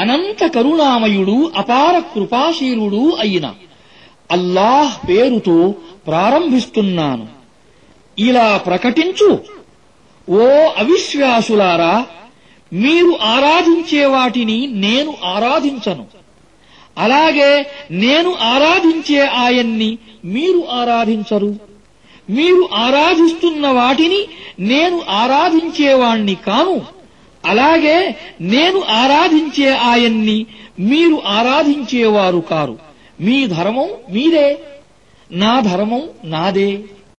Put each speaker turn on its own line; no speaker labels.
అనంత కరుణామయుడు అపార కృపాశీలుడు అయిన అల్లాహ్ పేరుతో ప్రారంభిస్తున్నాను. ఇలా ప్రకటించు ఓ అవిశ్వాసులారా మీరు ఆరాధించే వాటిని నేను ఆరాధించను. అలాగే నేను ఆరాధించే ఆయన్ని మీరు ఆరాధించరు. మీరు ఆరాధిస్తున్న వాటిని నేను ఆరాధించేవాణ్ణి కాను. అలాగే నేను ఆరాధించే ఆయన్ని మీరు ఆరాధించేవారు కారు. మీ ధర్మం మీదే. నా ధర్మం నాదే.